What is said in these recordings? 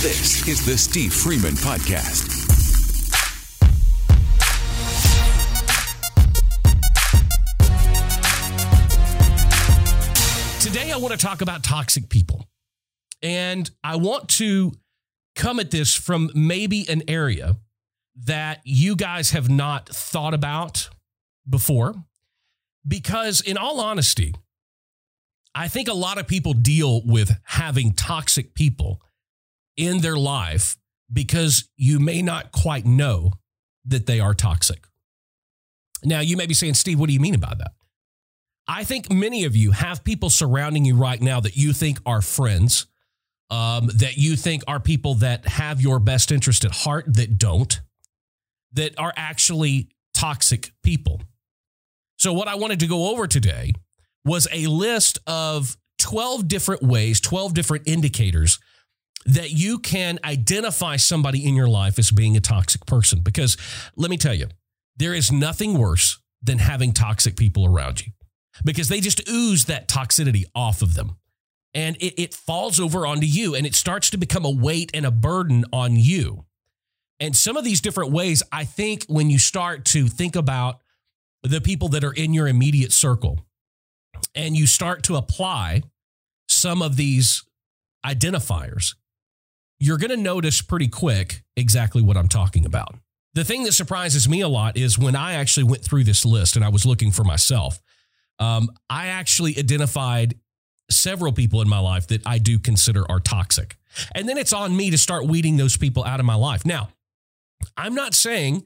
This is the Steve Freeman Podcast. Today, I want to talk about toxic people. And I want to come at this from maybe an area that you guys have not thought about before. Because, in all honesty, I think a lot of people deal with having toxic people in their life because you may not quite know that they are toxic. Now, you may be saying, Steve, what do you mean about that? I think many of you have people surrounding you right now that you think are friends, um, that you think are people that have your best interest at heart that don't, that are actually toxic people. So, what I wanted to go over today was a list of 12 different ways, 12 different indicators that you can identify somebody in your life as being a toxic person. Because let me tell you, there is nothing worse than having toxic people around you because they just ooze that toxicity off of them. And it, it falls over onto you and it starts to become a weight and a burden on you. And some of these different ways, I think when you start to think about the people that are in your immediate circle and you start to apply some of these identifiers, you're going to notice pretty quick exactly what I'm talking about. The thing that surprises me a lot is when I actually went through this list and I was looking for myself, um, I actually identified several people in my life that I do consider are toxic. And then it's on me to start weeding those people out of my life. Now, I'm not saying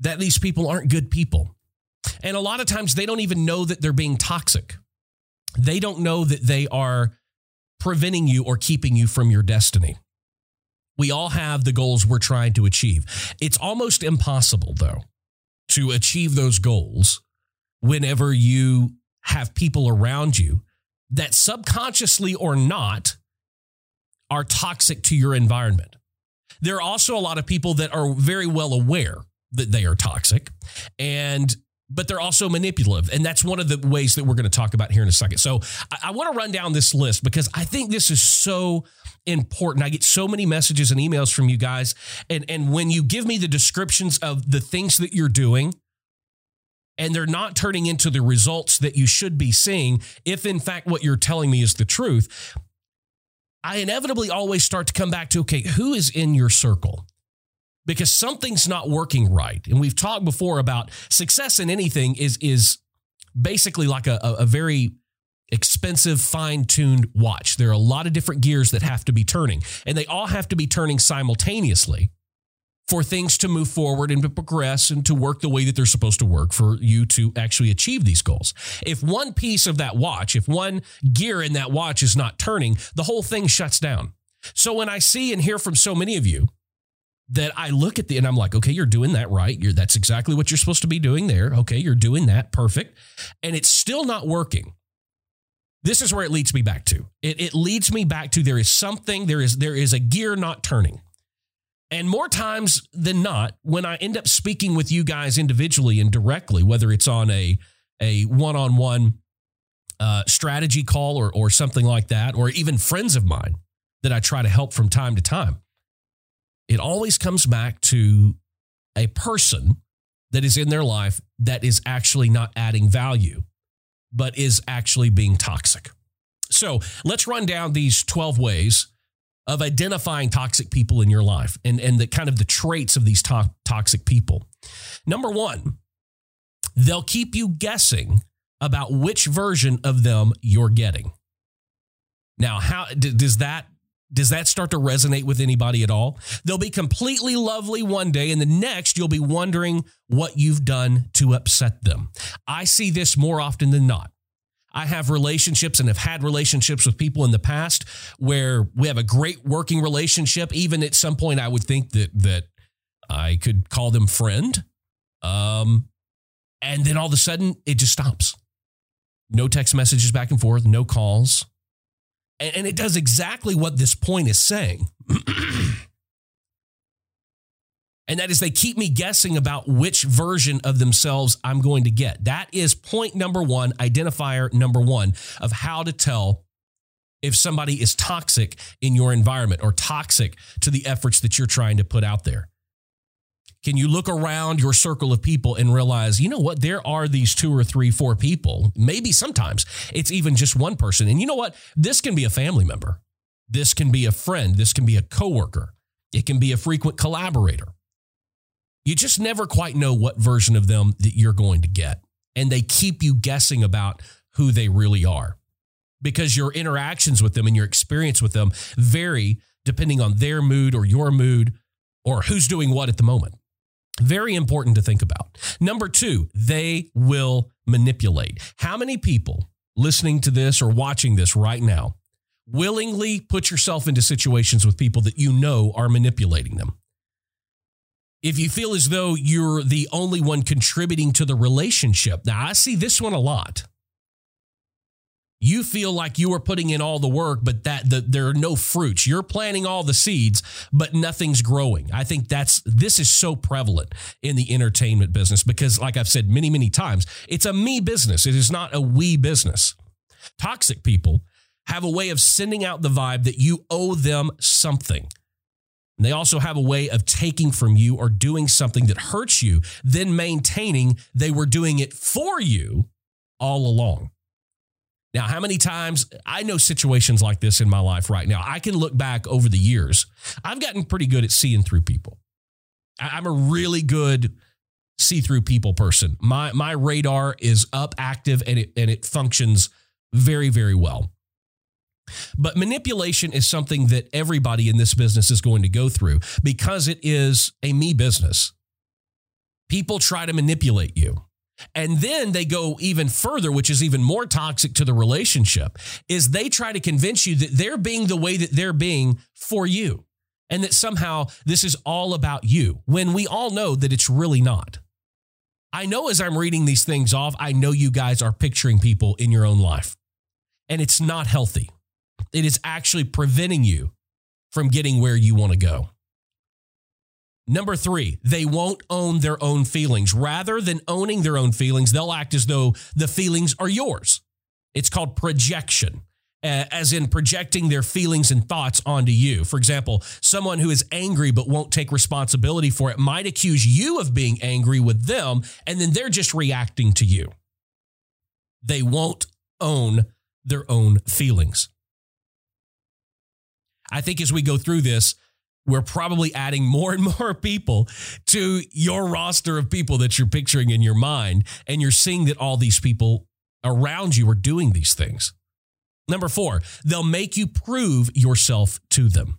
that these people aren't good people. And a lot of times they don't even know that they're being toxic. They don't know that they are preventing you or keeping you from your destiny. We all have the goals we're trying to achieve. It's almost impossible, though, to achieve those goals whenever you have people around you that subconsciously or not are toxic to your environment. There are also a lot of people that are very well aware that they are toxic and but they're also manipulative. And that's one of the ways that we're going to talk about here in a second. So I, I want to run down this list because I think this is so important. I get so many messages and emails from you guys. And, and when you give me the descriptions of the things that you're doing, and they're not turning into the results that you should be seeing, if in fact what you're telling me is the truth, I inevitably always start to come back to okay, who is in your circle? Because something's not working right. And we've talked before about success in anything is is basically like a, a very expensive, fine-tuned watch. There are a lot of different gears that have to be turning, and they all have to be turning simultaneously for things to move forward and to progress and to work the way that they're supposed to work for you to actually achieve these goals. If one piece of that watch, if one gear in that watch is not turning, the whole thing shuts down. So when I see and hear from so many of you that I look at the and I'm like, okay, you're doing that right. You're that's exactly what you're supposed to be doing there. Okay, you're doing that perfect. And it's still not working. This is where it leads me back to. It, it leads me back to there is something, there is there is a gear not turning. And more times than not, when I end up speaking with you guys individually and directly, whether it's on a a one-on-one uh, strategy call or or something like that, or even friends of mine that I try to help from time to time, it always comes back to a person that is in their life that is actually not adding value, but is actually being toxic. So let's run down these 12 ways of identifying toxic people in your life and, and the kind of the traits of these to- toxic people. Number one, they'll keep you guessing about which version of them you're getting. Now, how does that does that start to resonate with anybody at all? They'll be completely lovely one day, and the next you'll be wondering what you've done to upset them. I see this more often than not. I have relationships and have had relationships with people in the past where we have a great working relationship. Even at some point, I would think that that I could call them friend. Um, and then all of a sudden, it just stops. No text messages back and forth, no calls. And it does exactly what this point is saying. and that is they keep me guessing about which version of themselves I'm going to get. That is point number one, identifier number one of how to tell if somebody is toxic in your environment or toxic to the efforts that you're trying to put out there? Can you look around your circle of people and realize, you know what, there are these two or three, four people, maybe sometimes it's even just one person. And you know what? This can be a family member. This can be a friend. This can be a coworker. It can be a frequent collaborator. You just never quite know what version of them that you're going to get. And they keep you guessing about who they really are because your interactions with them and your experience with them vary depending on their mood or your mood or who's doing what at the moment. Very important to think about. Number two, they will manipulate. How many people listening to this or watching this right now willingly put yourself into situations with people that you know are manipulating them? If you feel as though you're the only one contributing to the relationship, now I see this one a lot you feel like you are putting in all the work but that the, there are no fruits. You're planting all the seeds but nothing's growing. I think that's this is so prevalent in the entertainment business because like i've said many many times it's a me business. It is not a we business. Toxic people have a way of sending out the vibe that you owe them something. And they also have a way of taking from you or doing something that hurts you then maintaining they were doing it for you all along now, how many times I know situations like this in my life right now? I can look back over the years. I've gotten pretty good at seeing through people. I'm a really good see through people person. My my radar is up active and it and it functions very very well. But manipulation is something that everybody in this business is going to go through because it is a me business. People try to manipulate you. And then they go even further, which is even more toxic to the relationship, is they try to convince you that they're being the way that they're being for you and that somehow this is all about you when we all know that it's really not. I know as I'm reading these things off, I know you guys are picturing people in your own life, and it's not healthy. It is actually preventing you from getting where you want to go. Number three, they won't own their own feelings. Rather than owning their own feelings, they'll act as though the feelings are yours. It's called projection, as in projecting their feelings and thoughts onto you. For example, someone who is angry but won't take responsibility for it might accuse you of being angry with them, and then they're just reacting to you. They won't own their own feelings. I think as we go through this, we're probably adding more and more people to your roster of people that you're picturing in your mind. And you're seeing that all these people around you are doing these things. Number four, they'll make you prove yourself to them.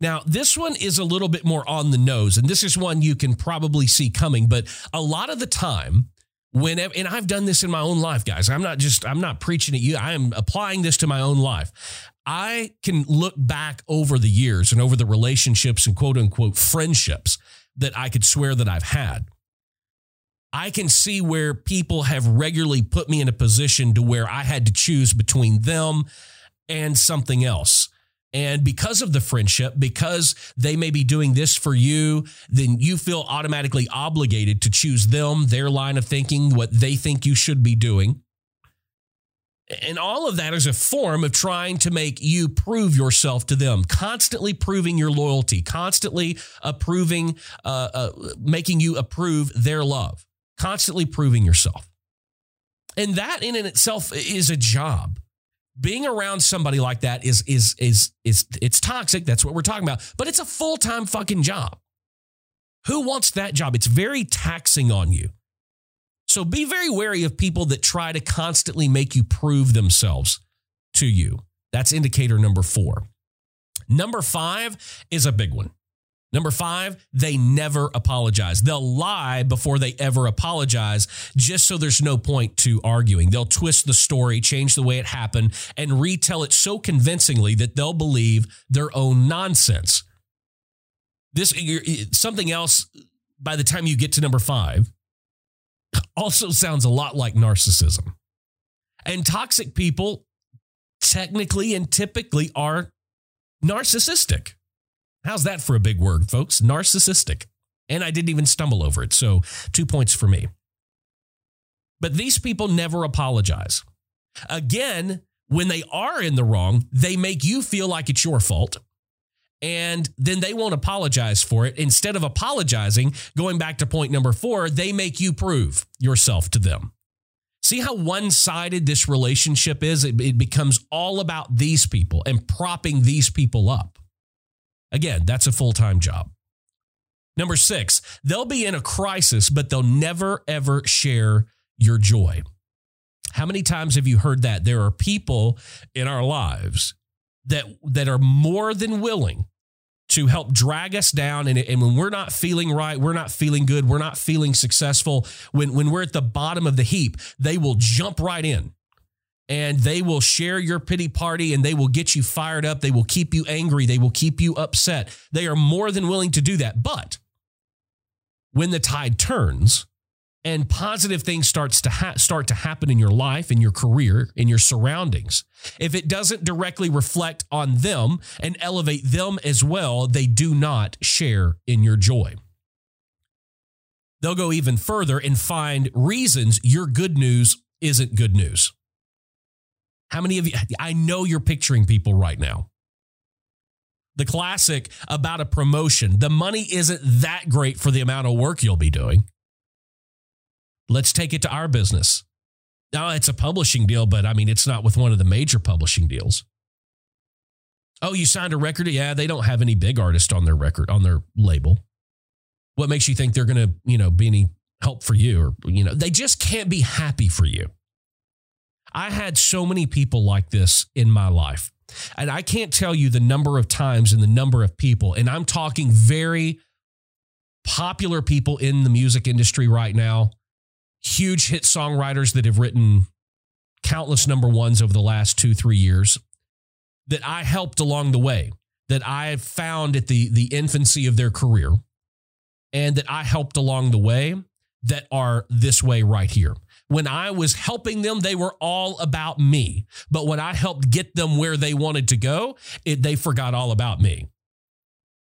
Now, this one is a little bit more on the nose, and this is one you can probably see coming, but a lot of the time, whenever and I've done this in my own life, guys. I'm not just I'm not preaching at you. I am applying this to my own life. I can look back over the years and over the relationships and quote unquote friendships that I could swear that I've had. I can see where people have regularly put me in a position to where I had to choose between them and something else. And because of the friendship, because they may be doing this for you, then you feel automatically obligated to choose them, their line of thinking, what they think you should be doing. And all of that is a form of trying to make you prove yourself to them, constantly proving your loyalty, constantly approving, uh, uh, making you approve their love, constantly proving yourself. And that in and itself is a job. Being around somebody like that is is is is it's toxic. That's what we're talking about. But it's a full time fucking job. Who wants that job? It's very taxing on you. So be very wary of people that try to constantly make you prove themselves to you. That's indicator number four. Number five is a big one. Number five, they never apologize. They'll lie before they ever apologize, just so there's no point to arguing. They'll twist the story, change the way it happened, and retell it so convincingly that they'll believe their own nonsense. This something else by the time you get to number five also sounds a lot like narcissism. And toxic people technically and typically are narcissistic. How's that for a big word, folks? Narcissistic. And I didn't even stumble over it. So, two points for me. But these people never apologize. Again, When they are in the wrong, they make you feel like it's your fault. And then they won't apologize for it. Instead of apologizing, going back to point number four, they make you prove yourself to them. See how one sided this relationship is? It, it, becomes all about these people and propping these people up. Again, that's a full time job. Number six, they'll be in a crisis, but they'll never, ever share your joy. How many times have you heard that? There are people in our lives that, that are more than willing to help drag us down. And, and when we're not feeling right, we're not feeling good, we're not feeling successful, when, when we're at the bottom of the heap, they will jump right in and they will share your pity party and they will get you fired up. They will keep you angry. They will keep you upset. They are more than willing to do that. But when the tide turns, and positive things starts to ha- start to happen in your life in your career in your surroundings. If it doesn't directly reflect on them and elevate them as well they do not share in your joy. They'll go even further and find reasons your good news isn't good news. How many of you i know you're picturing people right now. The classic about a promotion the money isn't that great for the amount of work you'll be doing Let's take it to our business. Now, it's a publishing deal, but I mean, it's not with one of the major publishing deals. Oh, you signed a record? Yeah, they don't have any big artist on their record, on their label. What makes you think they're going to, you know, be any help for you? Or, you know, they just can't be happy for you. I had so many people like this in my life. And I can't tell you the number of times and the number of people, and I'm talking very popular people in the music industry right now huge hit songwriters that have written countless number ones over the last two, three years that I helped along the way, that I found at the, the infancy of their career, and that I helped along the way that are this way right here. When I was helping them, they were all about me. But when I helped get them where they wanted to go, it, they forgot all about me.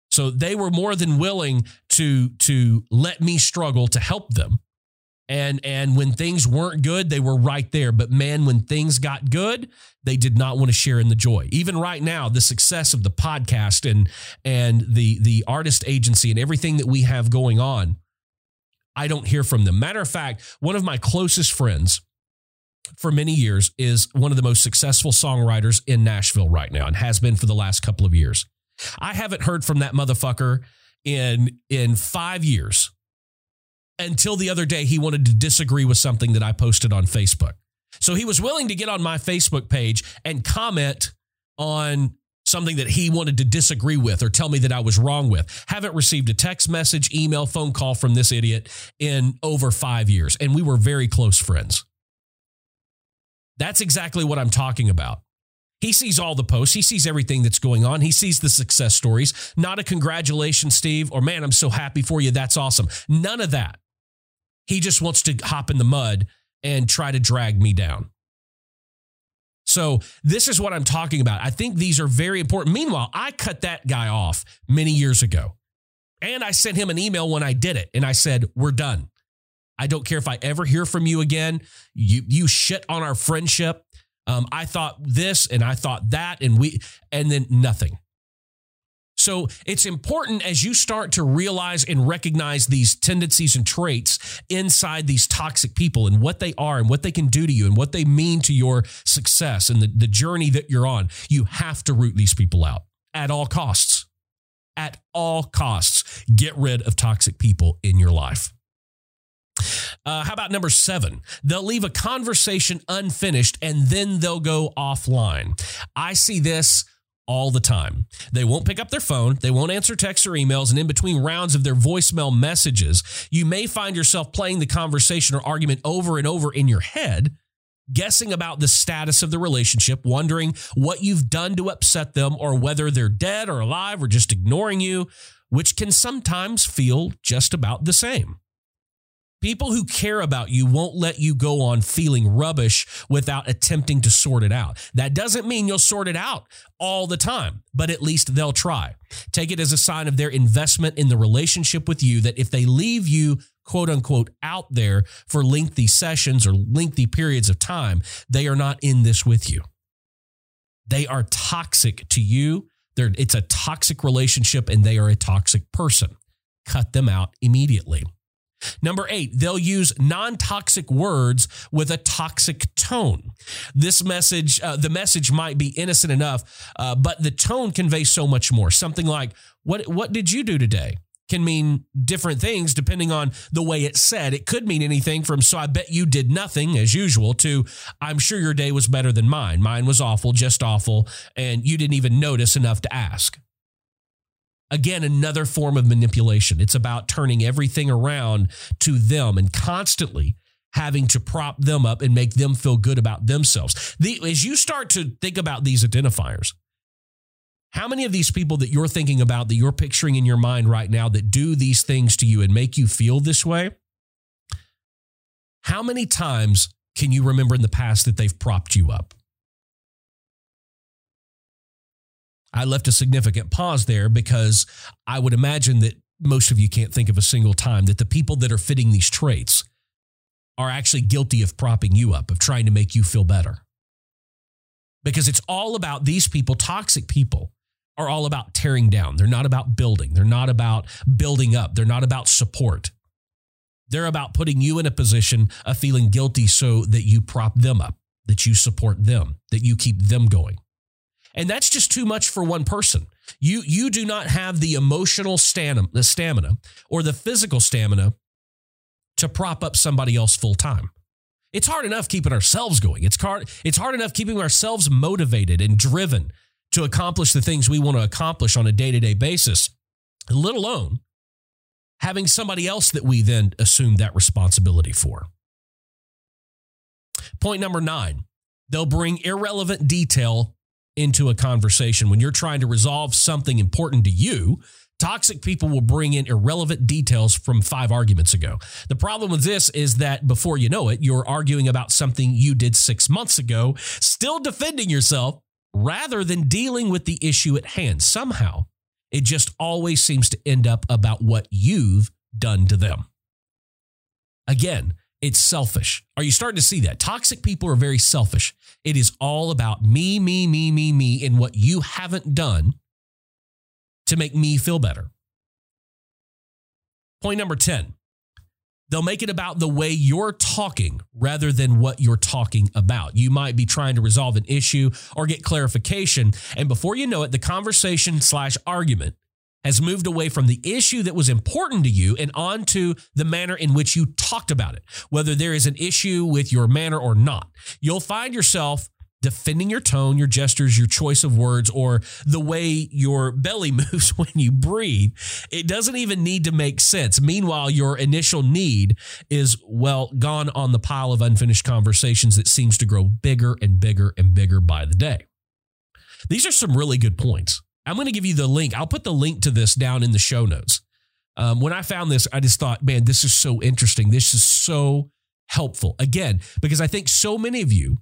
So they were more than willing to, to let me struggle to help them and and when things weren't good they were right there. But man when things got good they did not want to share in the joy. Even right now the success of the podcast and and the the artist agency and everything that we have going on i don't hear from them. Matter of fact one of my closest friends for many years is one of the most successful songwriters in Nashville right now and has been for the last couple of years. I haven't heard from that motherfucker in in 5 years until the other day he wanted to disagree with something that I posted on Facebook. So he was willing to get on my Facebook page and comment on something that he wanted to disagree with or tell me that I was wrong with. Haven't received a text message, email, phone call from this idiot in over five years. And we were very close friends. That's exactly what I'm talking about. He sees all the posts. He sees everything that's going on. He sees the success stories. Not a congratulations, Steve, or man, I'm so happy for you. That's awesome. None of that. He just wants to hop in the mud and try to drag me down. So, this is what I'm talking about. I think these are very important. Meanwhile, I cut that guy off many years ago. And I sent him an email when I did it. And I said, We're done. I don't care if I ever hear from you again. You, you shit on our friendship. Um, I thought this and I thought that, and we, and then nothing. So it's important as you start to realize and recognize these tendencies and traits inside these toxic people and what they are and what they can do to you and what they mean to your success and the, the journey that you're on. You have to root these people out at all costs. At all costs, get rid of toxic people in your life. Uh, how about number seven? They'll leave a conversation unfinished and then they'll go offline. I see this all the time. They won't pick up their phone, they won't answer texts or emails, and in between rounds of their voicemail messages, you may find yourself playing the conversation or argument over and over in your head, guessing about the status of the relationship, wondering what you've done to upset them or whether they're dead or alive or just ignoring you, which can sometimes feel just about the same. People who care about you won't let you go on feeling rubbish without attempting to sort it out. That doesn't mean you'll sort it out all the time, but at least they'll try. Take it as a sign of their investment in the relationship with you that if they leave you quote unquote out there for lengthy sessions or lengthy periods of time, they are not in this with you. They are toxic to you. They're, it's a toxic relationship and they are a toxic person. Cut them out immediately. Number eight, they'll use non toxic words with a toxic tone. This message, uh, the message might be innocent enough, uh, but the tone conveys so much more. Something like, what, what did you do today? Can mean different things depending on the way it's said. It could mean anything from, so I bet you did nothing as usual, to, I'm sure your day was better than mine. Mine was awful, just awful, and you didn't even notice enough to ask. Again, another form of manipulation. It's about turning everything around to them and constantly having to prop them up and make them feel good about themselves. The, as you start to think about these identifiers, how many of these people that you're thinking about, that you're picturing in your mind right now, that do these things to you and make you feel this way? How many times can you remember in the past that they've propped you up? I left a significant pause there because I would imagine that most of you can't think of a single time that the people that are fitting these traits are actually guilty of propping you up, of trying to make you feel better. Because it's all about these people, toxic people, are all about tearing down. They're not about building. They're not about building up. They're not about support. They're about putting you in a position of feeling guilty so that you prop them up, that you support them, that you keep them going. And that's just too much for one person. You you do not have the emotional stamina, the stamina or the physical stamina to prop up somebody else full time. It's hard enough keeping ourselves going. It's hard it's hard enough keeping ourselves motivated and driven to accomplish the things we want to accomplish on a day-to-day basis, let alone having somebody else that we then assume that responsibility for. Point number 9. They'll bring irrelevant detail into a conversation. When you're trying to resolve something important to you, toxic people will bring in irrelevant details from five arguments ago. The problem with this is that before you know it, you're arguing about something you did six months ago, still defending yourself rather than dealing with the issue at hand. Somehow, it just always seems to end up about what you've done to them. Again, it's selfish. Are you starting to see that? Toxic people are very selfish. It is all about me, me, me, me, me, and what you haven't done to make me feel better. Point number 10 they'll make it about the way you're talking rather than what you're talking about. You might be trying to resolve an issue or get clarification, and before you know it, the conversation slash argument has moved away from the issue that was important to you and onto the manner in which you talked about it, whether there is an issue with your manner or not. You'll find yourself defending your tone, your gestures, your choice of words, or the way your belly moves when you breathe. It doesn't even need to make sense. Meanwhile, your initial need is, well, gone on the pile of unfinished conversations that seems to grow bigger and bigger and bigger by the day. These are some really good points. I'm going to give you the link. I'll put the link to this down in the show notes. Um, when I found this, I just thought, man, this is so interesting. This is so helpful. Again, because I think so many of you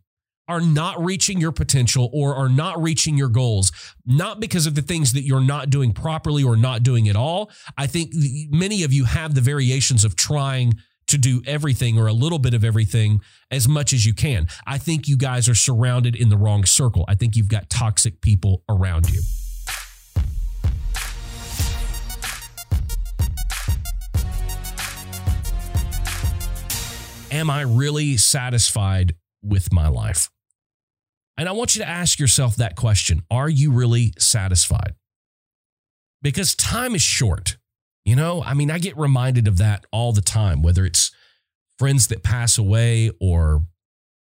are not reaching your potential or are not reaching your goals, not because of the things that you're not doing properly or not doing at all. I think many of you have the variations of trying to do everything or a little bit of everything as much as you can. I think you guys are surrounded in the wrong circle. I think you've got toxic people around you. Am I really satisfied with my life? And I want you to ask yourself that question Are you really satisfied? Because time is short. You know, I mean, I get reminded of that all the time, whether it's friends that pass away or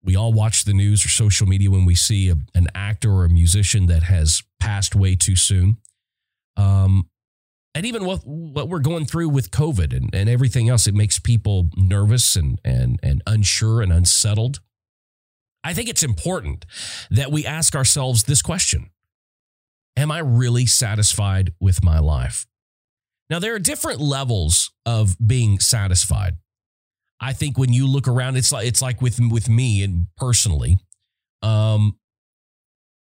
we all watch the news or social media when we see a, an actor or a musician that has passed way too soon. Um, and even what what we're going through with COVID and, and everything else, it makes people nervous and and and unsure and unsettled. I think it's important that we ask ourselves this question. Am I really satisfied with my life? Now, there are different levels of being satisfied. I think when you look around, it's like it's like with with me and personally, um,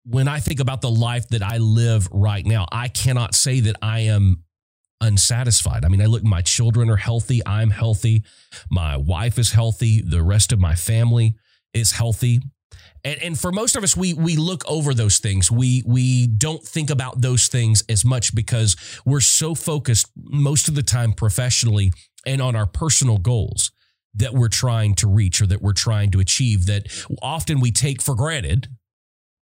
when I think about the life that I live right now, I cannot say that I am unsatisfied. I mean, I look, my children are healthy. I'm healthy. My wife is healthy. The rest of my family is healthy. And, and for most of us, we we look over those things. We we don't think about those things as much because we're so focused most of the time professionally and on our personal goals that we're trying to reach or that we're trying to achieve that often we take for granted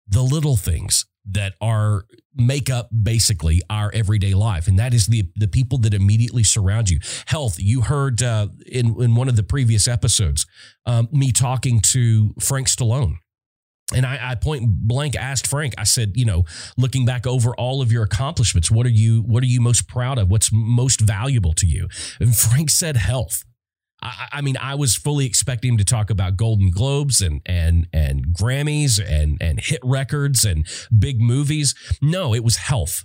the little things that are make up basically our everyday life and that is the the people that immediately surround you health you heard uh, in in one of the previous episodes um, me talking to frank stallone and I, I, point blank asked Frank, I said, you know, looking back over all of your accomplishments, what are you what are you most proud of? What's most valuable to you? And Frank said health. I, I mean, I was fully expecting him to talk about Golden Globes and and and Grammys and and hit records and big movies. No, it was health.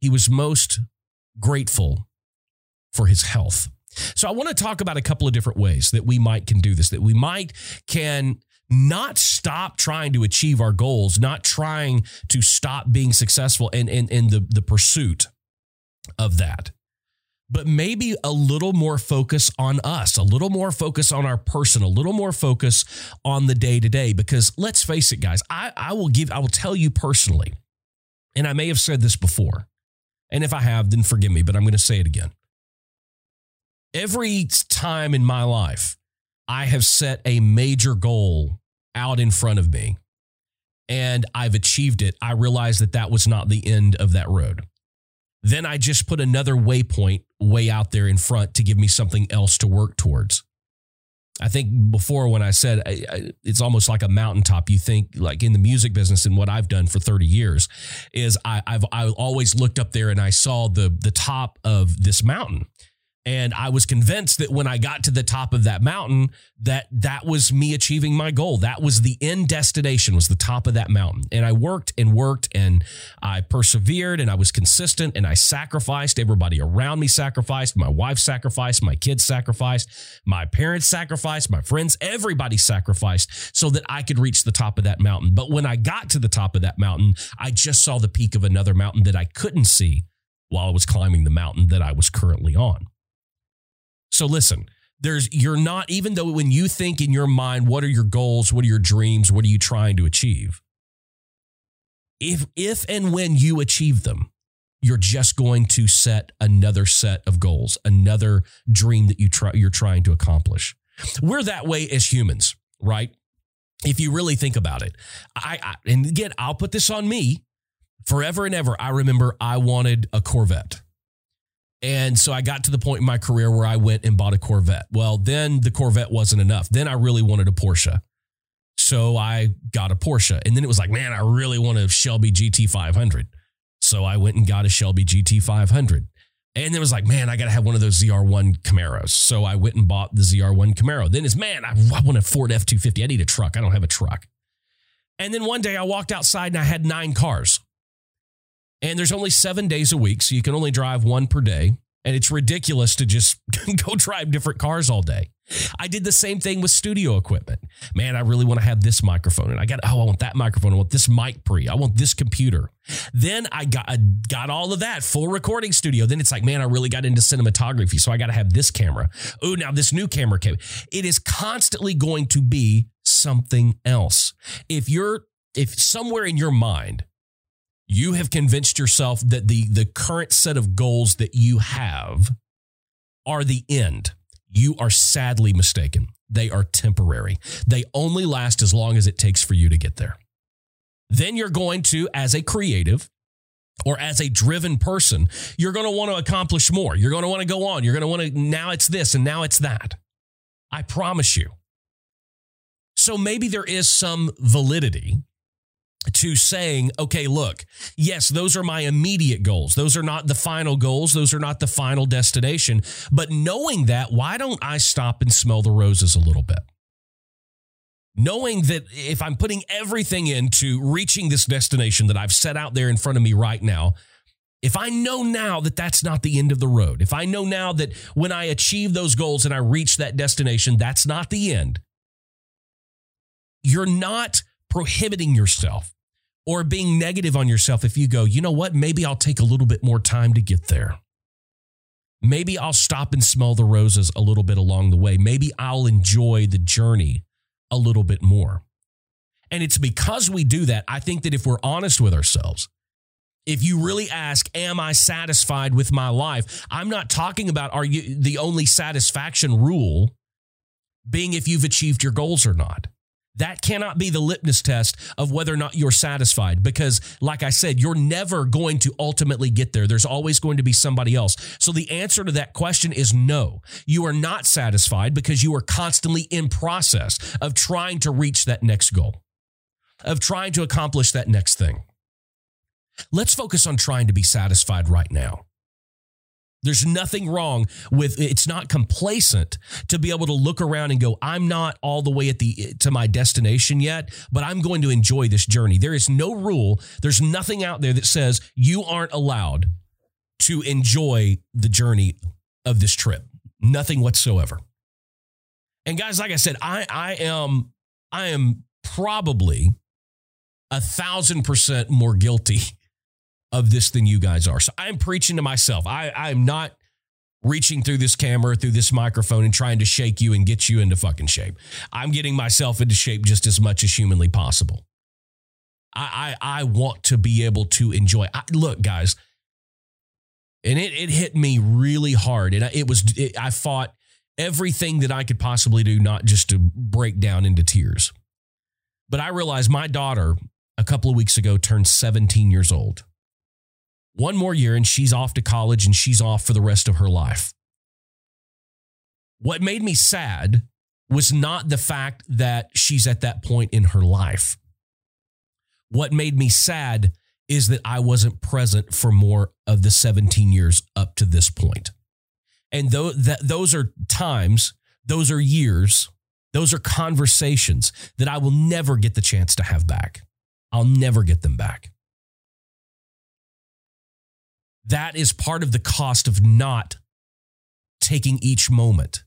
He was most grateful for his health. So I want to talk about a couple of different ways that we might can do this, that we might can not stop trying to achieve our goals, not trying to stop being successful in, in, in the, the pursuit of that but maybe a little more focus on us, a little more focus on our person, a little more focus on the day to day. Because let's face it, guys, I, I will give, I will tell you personally, and I may have said this before, and if I have, then forgive me, but I'm going to say it again. Every time in my life, I have set a major goal out in front of me and I've achieved it, I realize that that was not the end of that road. Then I just put another waypoint way out there in front to give me something else to work towards. I think before when I said it's almost like a mountaintop, you think like in the music business and what I've done for 30 years is I, I've I always looked up there and I saw the the top of this mountain and I was convinced that when I got to the top of that mountain, that that was me achieving my goal. That was the end destination, was the top of that mountain. And I worked and worked and I persevered and I was consistent and I sacrificed. Everybody around me sacrificed. My wife sacrificed. My kids sacrificed. My parents sacrificed. My friends, everybody sacrificed so that I could reach the top of that mountain. But when I got to the top of that mountain, I just saw the peak of another mountain that I couldn't see while I was climbing the mountain that I was currently on. So listen, there's you're not even though when you think in your mind what are your goals, what are your dreams, what are you trying to achieve? If if and when you achieve them, you're just going to set another set of goals, another dream that you try you're trying to accomplish. We're that way as humans, right? If you really think about it. I, I and again, I'll put this on me. Forever and ever, I remember I wanted a Corvette. And so I got to the point in my career where I went and bought a Corvette. Well, then the Corvette wasn't enough. Then I really wanted a Porsche. So I got a Porsche. And then it was like, man, I really want a Shelby GT500. So I went and got a Shelby GT500. And then it was like, man, I got to have one of those ZR1 Camaros. So I went and bought the ZR1 Camaro. Then it's, man, I, want a Ford F 250. I need a truck. I don't have a truck. And then one day I walked outside and I had nine cars. And there's only seven days a week, so you can only drive one per day. And it's ridiculous to just go drive different cars all day. I did the same thing with studio equipment. Man, I really want to have this microphone, and I got oh, I want that microphone. I want this mic pre. I want this computer. Then I got I got all of that full recording studio. Then it's like, man, I really got into cinematography, so I got to have this camera. Oh, now this new camera came. It is constantly going to be something else. If you're if somewhere in your mind you have convinced yourself that the the current set of goals that you have are the end. You are sadly mistaken. They are temporary. They only last as long as it takes for you to get there. Then you're going to as a creative or as a driven person, you're going to want to accomplish more. You're going to want to go on. You're going to want to now it's this and now it's that. I promise you. So maybe there is some validity to saying, okay, look, yes, those are my immediate goals. Those are not the final goals. Those are not the final destination. But knowing that, why don't I stop and smell the roses a little bit? Knowing that if I'm putting everything into reaching this destination that I've set out there in front of me right now, if I know now that that's not the end of the road, if I know now that when I achieve those goals and I reach that destination, that's not the end, you're not prohibiting yourself or being negative on yourself if you go, you know what, maybe I'll take a little bit more time to get there. Maybe I'll stop and smell the roses a little bit along the way. Maybe I'll enjoy the journey a little bit more. And it's because we do that. I think that if we're honest with ourselves, if you really ask, Am I satisfied with my life? I'm not talking about are you the only satisfaction rule being if you've achieved your goals or not. That cannot be the litmus test of whether or not you're satisfied because, like I said, you're never going to ultimately get there. There's always going to be somebody else. So the answer to that question is no. You are not satisfied because you are constantly in process of trying to reach that next goal, of trying to accomplish that next thing. Let's focus on trying to be satisfied right now. There's nothing wrong with it's not complacent to be able to look around and go, I'm not all the way at the to my destination yet, but I'm going to enjoy this journey. There is no rule, there's nothing out there that says you aren't allowed to enjoy the journey of this trip. Nothing whatsoever. And guys, like I said, I I am I am probably a thousand percent more guilty of this than you guys are. So I'm preaching to myself. I, I'm not reaching through this camera, through this microphone, and trying to shake you and get you into fucking shape. I'm getting myself into shape just as much as humanly possible. I I, I want to be able to enjoy. I, look, guys, and it it hit me really hard, and it was it, I fought everything that I could possibly do, not just to break down into tears. But I realized my daughter a couple of weeks ago turned 17 years old one more year and she's off to college and she's off for the rest of her life. What made me sad was not the fact that she's at that point in her life. What made me sad is that I wasn't present for more of the 17 years up to this point. And th- that, those are times, those are years, those are conversations that I will never get the chance to have back. I'll never get them back. That is part of the cost of not taking each moment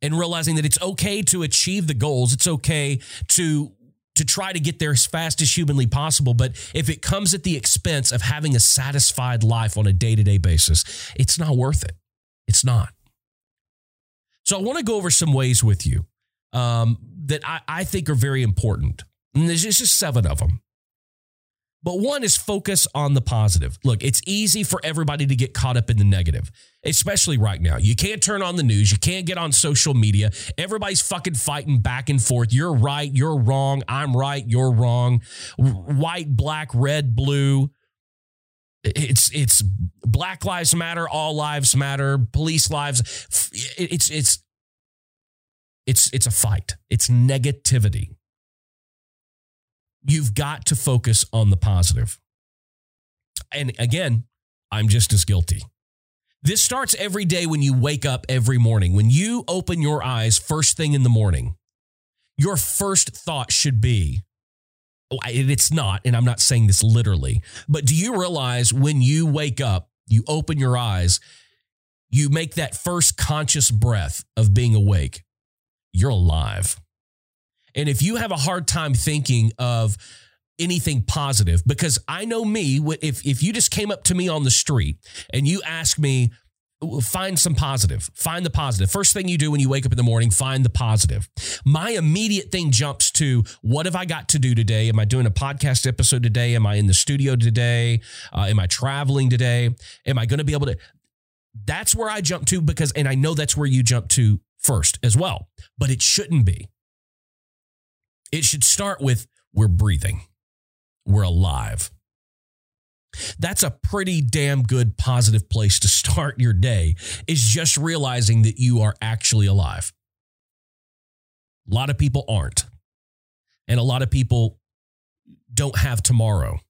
and realizing that it's okay to achieve the goals. It's okay to to try to get there as fast as humanly possible. But if it comes at the expense of having a satisfied life on a day to day basis, it's not worth it. It's not. So I want to go over some ways with you um, that I, I think are very important. And there's just seven of them. But one is focus on the positive. Look, it's easy for everybody to get caught up in the negative, especially right now. You can't turn on the news, you can't get on social media. Everybody's fucking fighting back and forth. You're right, you're wrong, I'm right, you're wrong. White, black, red, blue. It's it's Black Lives Matter, all lives matter, police lives. It's it's it's it's a fight. It's negativity. You've got to focus on the positive. And again, I'm just as guilty. This starts every day when you wake up every morning. When you open your eyes first thing in the morning, your first thought should be, oh, it's not, and I'm not saying this literally, but do you realize when you wake up, you open your eyes, you make that first conscious breath of being awake, you're alive. And if you have a hard time thinking of anything positive, because I know me, if, if you just came up to me on the street and you ask me, find some positive, find the positive. First thing you do when you wake up in the morning, find the positive. My immediate thing jumps to what have I got to do today? Am I doing a podcast episode today? Am I in the studio today? Uh, am I traveling today? Am I going to be able to? That's where I jump to because, and I know that's where you jump to first as well, but it shouldn't be. It should start with we're breathing, we're alive. That's a pretty damn good positive place to start your day, is just realizing that you are actually alive. A lot of people aren't. And a lot of people don't have tomorrow.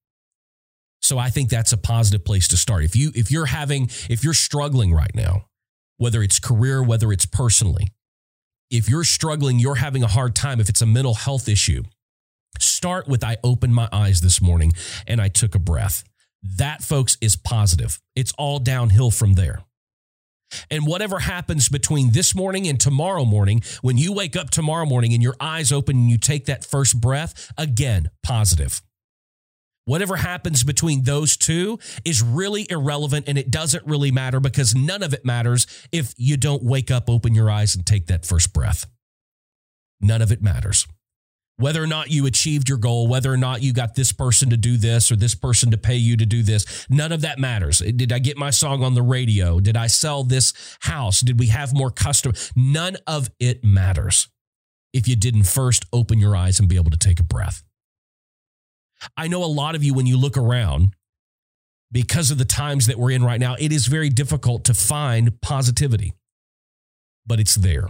So I think that's a positive place to start. If you if you're having if you're struggling right now, whether it's career, whether it's personally, if you're struggling, you're having a hard time, if it's a mental health issue, start with I opened my eyes this morning and I took a breath. That, folks, is positive. It's all downhill from there. And whatever happens between this morning and tomorrow morning, when you wake up tomorrow morning and your eyes open and you take that first breath, again, positive. Whatever happens between those two is really irrelevant and it doesn't really matter because none of it matters if you don't wake up, open your eyes, and take that first breath. None of it matters. whether or not you achieved your goal, whether or not you got this person to do this or this person to pay you to do this, none of that matters. Did I get my song on the radio? Did I sell this house? Did we have more customers? None of it matters if you didn't first open your eyes and be able to take a breath. I know a lot of you, when you look around, because of the times that we're in right now, it is very difficult to find positivity, but it's there.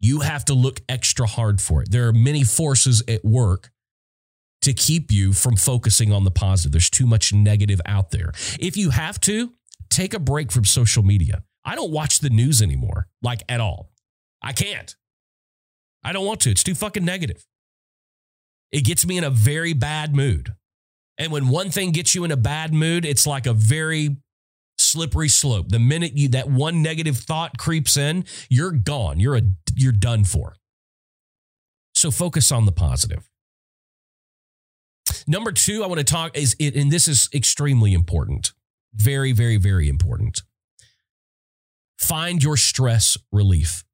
You have to look extra hard for it. There are many forces at work to keep you from focusing on the positive. There's too much negative out there. If you have to, take a break from social media. I don't watch the news anymore, like at all. I can't. I don't want to. It's too fucking negative. It gets me in a very bad mood. And when one thing gets you in a bad mood, it's like a very slippery slope. The minute you that one negative thought creeps in, you're gone. You're a you're done for. So focus on the positive. Number 2 I want to talk is it and this is extremely important. Very very very important. Find your stress relief.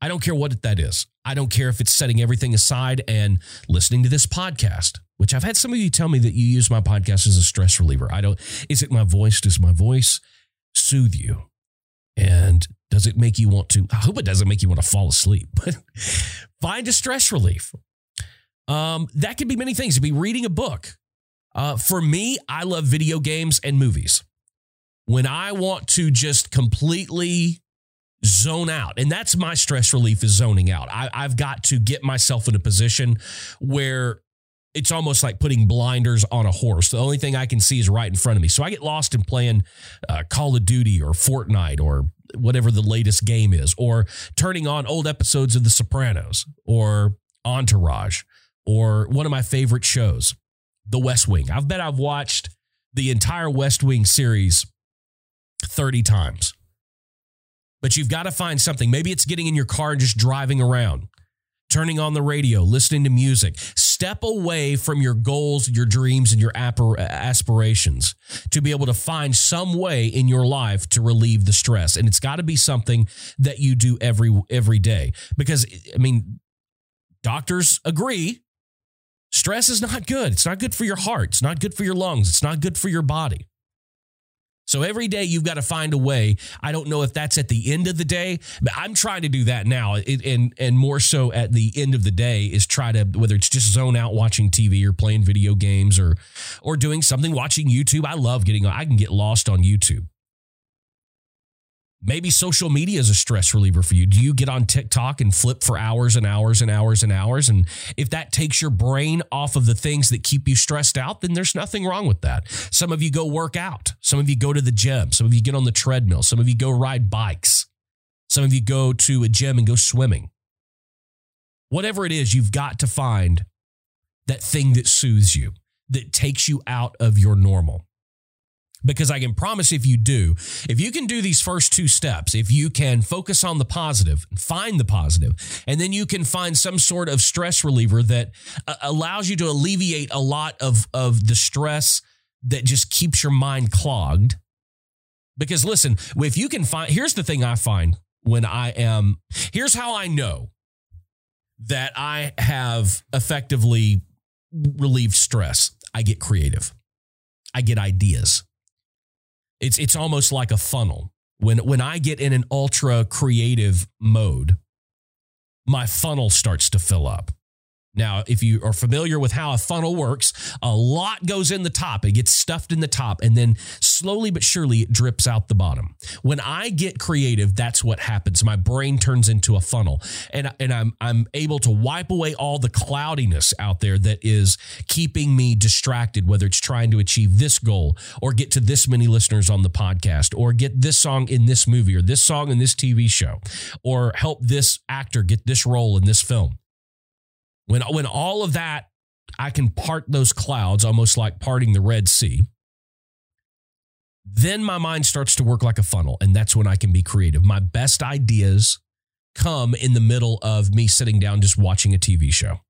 I don't care what that is. I don't care if it's setting everything aside and listening to this podcast, which I've had some of you tell me that you use my podcast as a stress reliever. I don't, is it my voice? Does my voice soothe you? And does it make you want to? I hope it doesn't make you want to fall asleep, but find a stress relief. Um, that could be many things. It could be reading a book. Uh, for me, I love video games and movies. When I want to just completely zone out. And that's my stress relief is zoning out. I, I've got to get myself in a position where it's almost like putting blinders on a horse. The only thing I can see is right in front of me. So I get lost in playing uh, Call of Duty or Fortnite or whatever the latest game is, or turning on old episodes of The Sopranos or Entourage or one of my favorite shows, The West Wing. I've bet I've watched the entire West Wing series 30 times but you've got to find something. Maybe it's getting in your car and just driving around, turning on the radio, listening to music. Step away from your goals, your dreams, and your uh, aspirations to be able to find some way in your life to relieve the stress. And it's got to be something that you do every every day. Because I mean, doctors agree. Stress is not good. It's not good for your heart. It's not good for your lungs. It's not good for your body. So every day you've got to find a way. I don't know if that's at the end of the day, but I'm trying to do that now. It, and and more so at the end of the day is try to whether it's just zone out watching TV or playing video games or or doing something watching YouTube. I love getting I can get lost on YouTube. Maybe social media is a stress reliever for you. Do you get on TikTok and flip for hours and hours and hours and hours? And if that takes your brain off of the things that keep you stressed out, then there's nothing wrong with that. Some of you go work out. Some of you go to the gym. Some of you get on the treadmill. Some of you go ride bikes. Some of you go to a gym and go swimming. Whatever it is, you've got to find that thing that soothes you, that takes you out of your normal. Because I can promise if you do, if you can do these first two steps, if you can focus on the positive, find the positive, and then you can find some sort of stress reliever that uh, allows you to alleviate a lot of, of the stress that just keeps your mind clogged. Because listen, if you can find, here's the thing I find when I am, here's how I know that I have effectively relieved stress. I get creative, I get ideas. It's it's almost like a funnel. When when I get in an ultra creative mode, my funnel starts to fill up. Now, if you are familiar with how a funnel works, a lot goes in the top. It gets stuffed in the top, and then slowly but surely it drips out the bottom. When I get creative, that's what happens. My brain turns into a funnel, and, and I'm, I'm able to wipe away all the cloudiness out there that is keeping me distracted, whether it's trying to achieve this goal or get to this many listeners on the podcast or get this song in this movie or this song in this TV show or help this actor get this role in this film. When when all of that I can part those clouds almost like parting the Red Sea. Then my mind starts to work like a funnel and that's when I can be creative. My best ideas come in the middle of me sitting down just watching a TV show.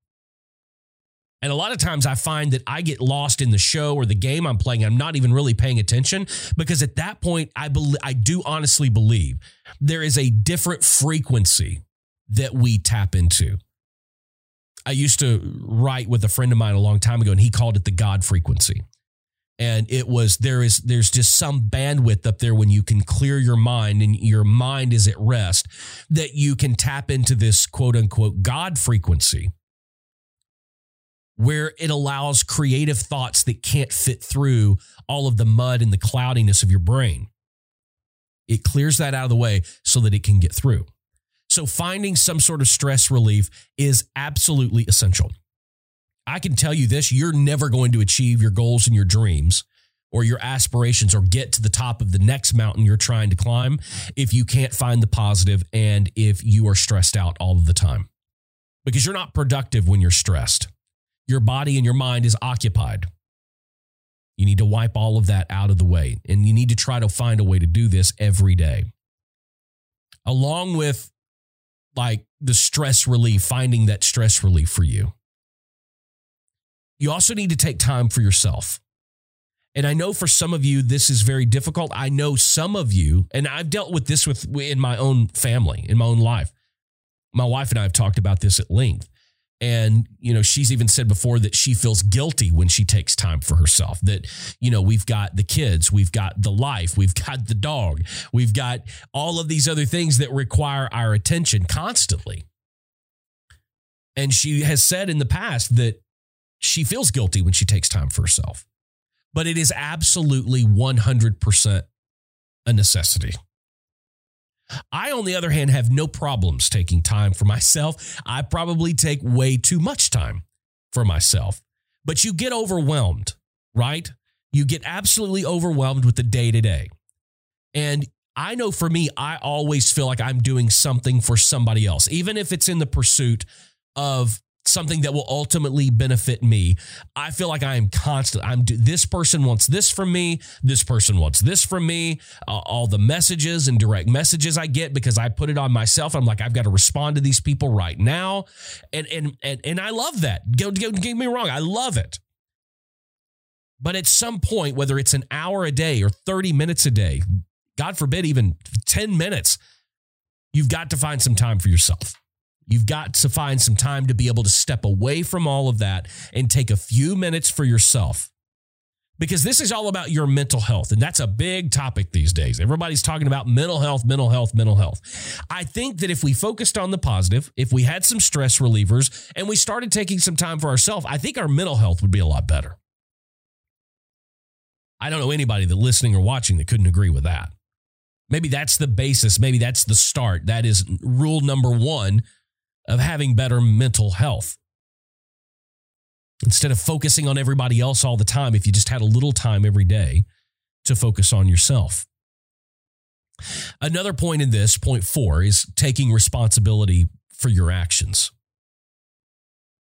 And a lot of times I find that I get lost in the show or the game I'm playing. I'm not even really paying attention because at that point, I, be- I do honestly believe there is a different frequency that we tap into. I used to write with a friend of mine a long time ago, and he called it the God frequency. And it was there is there's just some bandwidth up there when you can clear your mind and your mind is at rest that you can tap into this quote unquote God frequency where it allows creative thoughts that can't fit through all of the mud and the cloudiness of your brain. It clears that out of the way so that it can get through. So, finding some sort of stress relief is absolutely essential. I can tell you this you're never going to achieve your goals and your dreams or your aspirations or get to the top of the next mountain you're trying to climb if you can't find the positive and if you are stressed out all of the time. Because you're not productive when you're stressed. Your body and your mind is occupied. You need to wipe all of that out of the way. And you need to try to find a way to do this every day. Along with like the stress relief, finding that stress relief for you. You also need to take time for yourself. And I know for some of you, this is very difficult. I know some of you, and I've dealt with this with in my own family, in my own life. My wife and I have talked about this at length. And, you know, she's even said before that she feels guilty when she takes time for herself. That, you know, we've got the kids, we've got the life, we've got the dog, we've got all of these other things that require our attention constantly. And she has said in the past that she feels guilty when she takes time for herself. But it is absolutely 100% a necessity. I, on the other hand, have no problems taking time for myself. I probably take way too much time for myself. But you get overwhelmed, right? You get absolutely overwhelmed with the day to day. And I know for me, I always feel like I'm doing something for somebody else, even if it's in the pursuit of something that will ultimately benefit me. I feel like I am constant. I'm this person wants this from me. This person wants this from me. Uh, all the messages and direct messages I get because I put it on myself. I'm like I've got to respond to these people right now, and and and and I love that. Don't get me wrong. I love it. But at some point, whether it's an hour a day or 30 minutes a day, God forbid, even 10 minutes, you've got to find some time for yourself. You've got to find some time to be able to step away from all of that and take a few minutes for yourself. Because this is all about your mental health. And that's a big topic these days. Everybody's talking about mental health, mental health, mental health. I think that if we focused on the positive, if we had some stress relievers and we started taking some time for ourselves, I think our mental health would be a lot better. I don't know anybody that listening or watching that couldn't agree with that. Maybe that's the basis. Maybe that's the start. That is rule number one of having better mental health. Instead of focusing on everybody else all the time, if you just had a little time every day to focus on yourself. Another point in this, point four, is taking responsibility for your actions.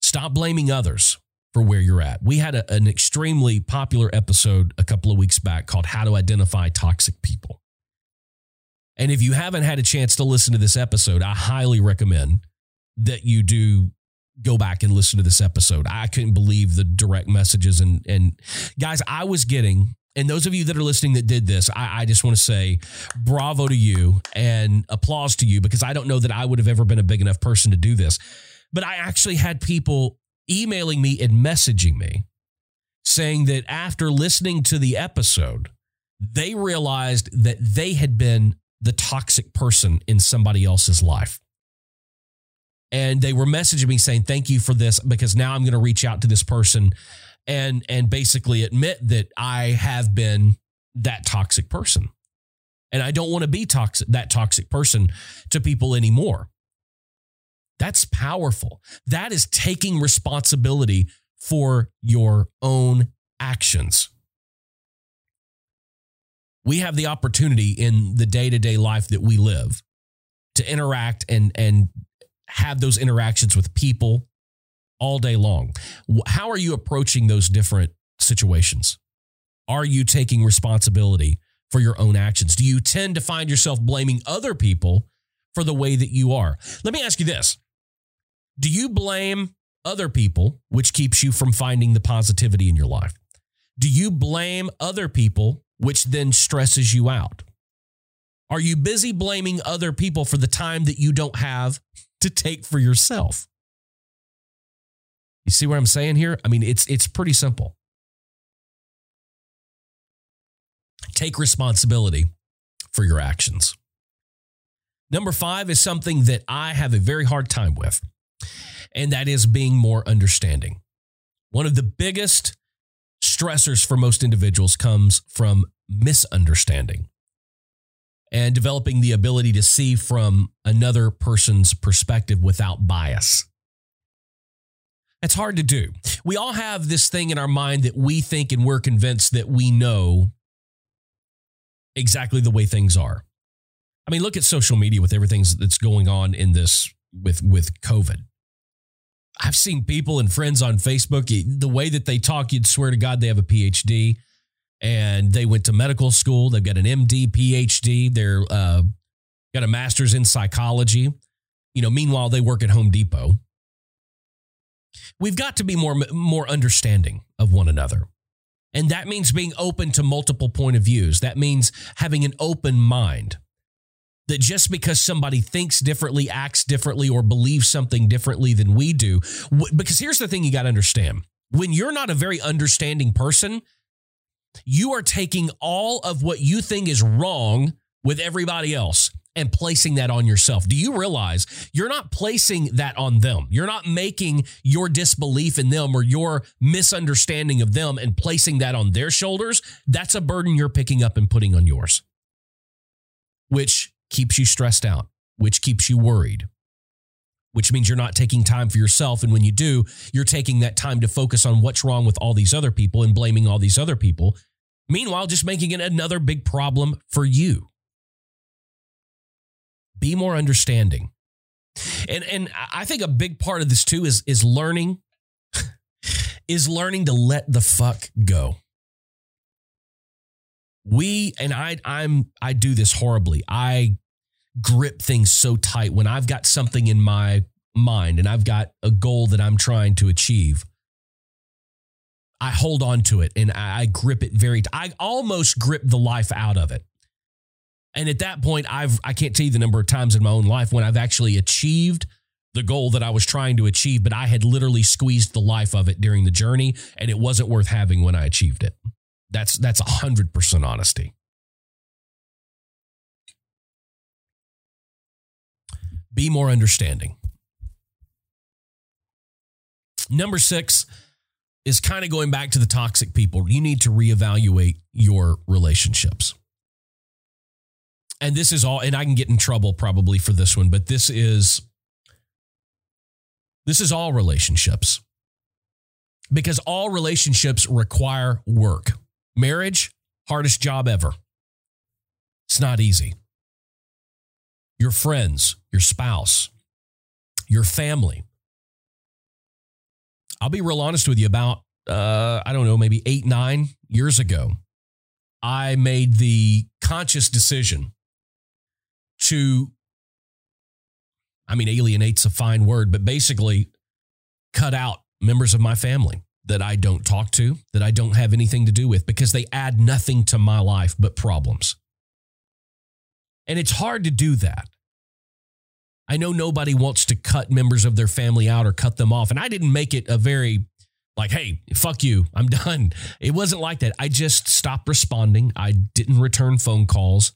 Stop blaming others for where you're at. We had a, an extremely popular episode a couple of weeks back called How to Identify Toxic People. And if you haven't had a chance to listen to this episode, I highly recommend that you do go back and listen to this episode. I couldn't believe the direct messages and and guys, I was getting and those of you that are listening that did this, I, I, just want to say bravo to you and applause to you because I don't know that I would have ever been a big enough person to do this. But I actually had people emailing me and messaging me saying that after listening to the episode, they realized that they had been the toxic person in somebody else's life and they were messaging me saying thank you for this because now I'm going to reach out to this person and and basically admit that I have been that toxic person. And I don't want to be toxic that toxic person to people anymore. That's powerful. That is taking responsibility for your own actions. We have the opportunity in the day-to-day life that we live to interact and and have those interactions with people all day long. How are you approaching those different situations? Are you taking responsibility for your own actions? Do you tend to find yourself blaming other people for the way that you are? Let me ask you this Do you blame other people, which keeps you from finding the positivity in your life? Do you blame other people, which then stresses you out? Are you busy blaming other people for the time that you don't have to take for yourself. You see what I'm saying here? I mean, it's it's pretty simple. Take responsibility for your actions. Number 5 is something that I have a very hard time with. And that is being more understanding. One of the biggest stressors for most individuals comes from misunderstanding and developing the ability to see from another person's perspective without bias. It's hard to do. We all have this thing in our mind that we think and we're convinced that we know exactly the way things are. I mean, look at social media with everything that's going on in this with with COVID. I've seen people and friends on Facebook, the way that they talk, you'd swear to God they have a PhD and they went to medical school. They've got an MD, PhD. They're uh, got a master's in psychology. You know, meanwhile, they work at Home Depot. We've got to be more more understanding of one another. And that means being open to multiple point of views. That means having an open mind. That just because somebody thinks differently, acts differently, or believes something differently than we do, because here's the thing you got to understand when you're not a very understanding person, you are taking all of what you think is wrong with everybody else and placing that on yourself. Do you realize you're not placing that on them? You're not making your disbelief in them or your misunderstanding of them and placing that on their shoulders. That's a burden you're picking up and putting on yours, which keeps you stressed out, which keeps you worried, which means you're not taking time for yourself. And when you do, you're taking that time to focus on what's wrong with all these other people and blaming all these other people. Meanwhile, just making it another big problem for you be more understanding. And and I think a big part of this too is is learning is learning to let the fuck go. We and I I'm I do this horribly. I grip things so tight when I've got something in my mind and I've got a goal that I'm trying to achieve. I hold on to it and I grip it very I almost grip the life out of it. And at that point, I've I can't tell you the number of times in my own life when I've actually achieved the goal that I was trying to achieve, but I had literally squeezed the life of it during the journey, and it wasn't worth having when I achieved it. That's that's a hundred percent honesty. Be more understanding. Number six is kind of going back to the toxic people. You need to reevaluate your relationships and this is all, and I can get in trouble probably for this one, but this is this is all relationships because all relationships require work. Marriage, hardest job ever. It's not easy. Your friends, your spouse, your family. I'll be real honest with you about, uh, I don't know, maybe eight, nine years ago, I made the conscious decision to, I mean, alienate's a fine word, but basically cut out members of my family that I don't talk to, that I don't have anything to do with because they add nothing to my life but problems. And it's hard to do that. I know nobody wants to cut members of their family out or cut them off. And I didn't make it a very like, hey, fuck you, I'm done. It wasn't like that. I just stopped responding. I didn't return phone calls.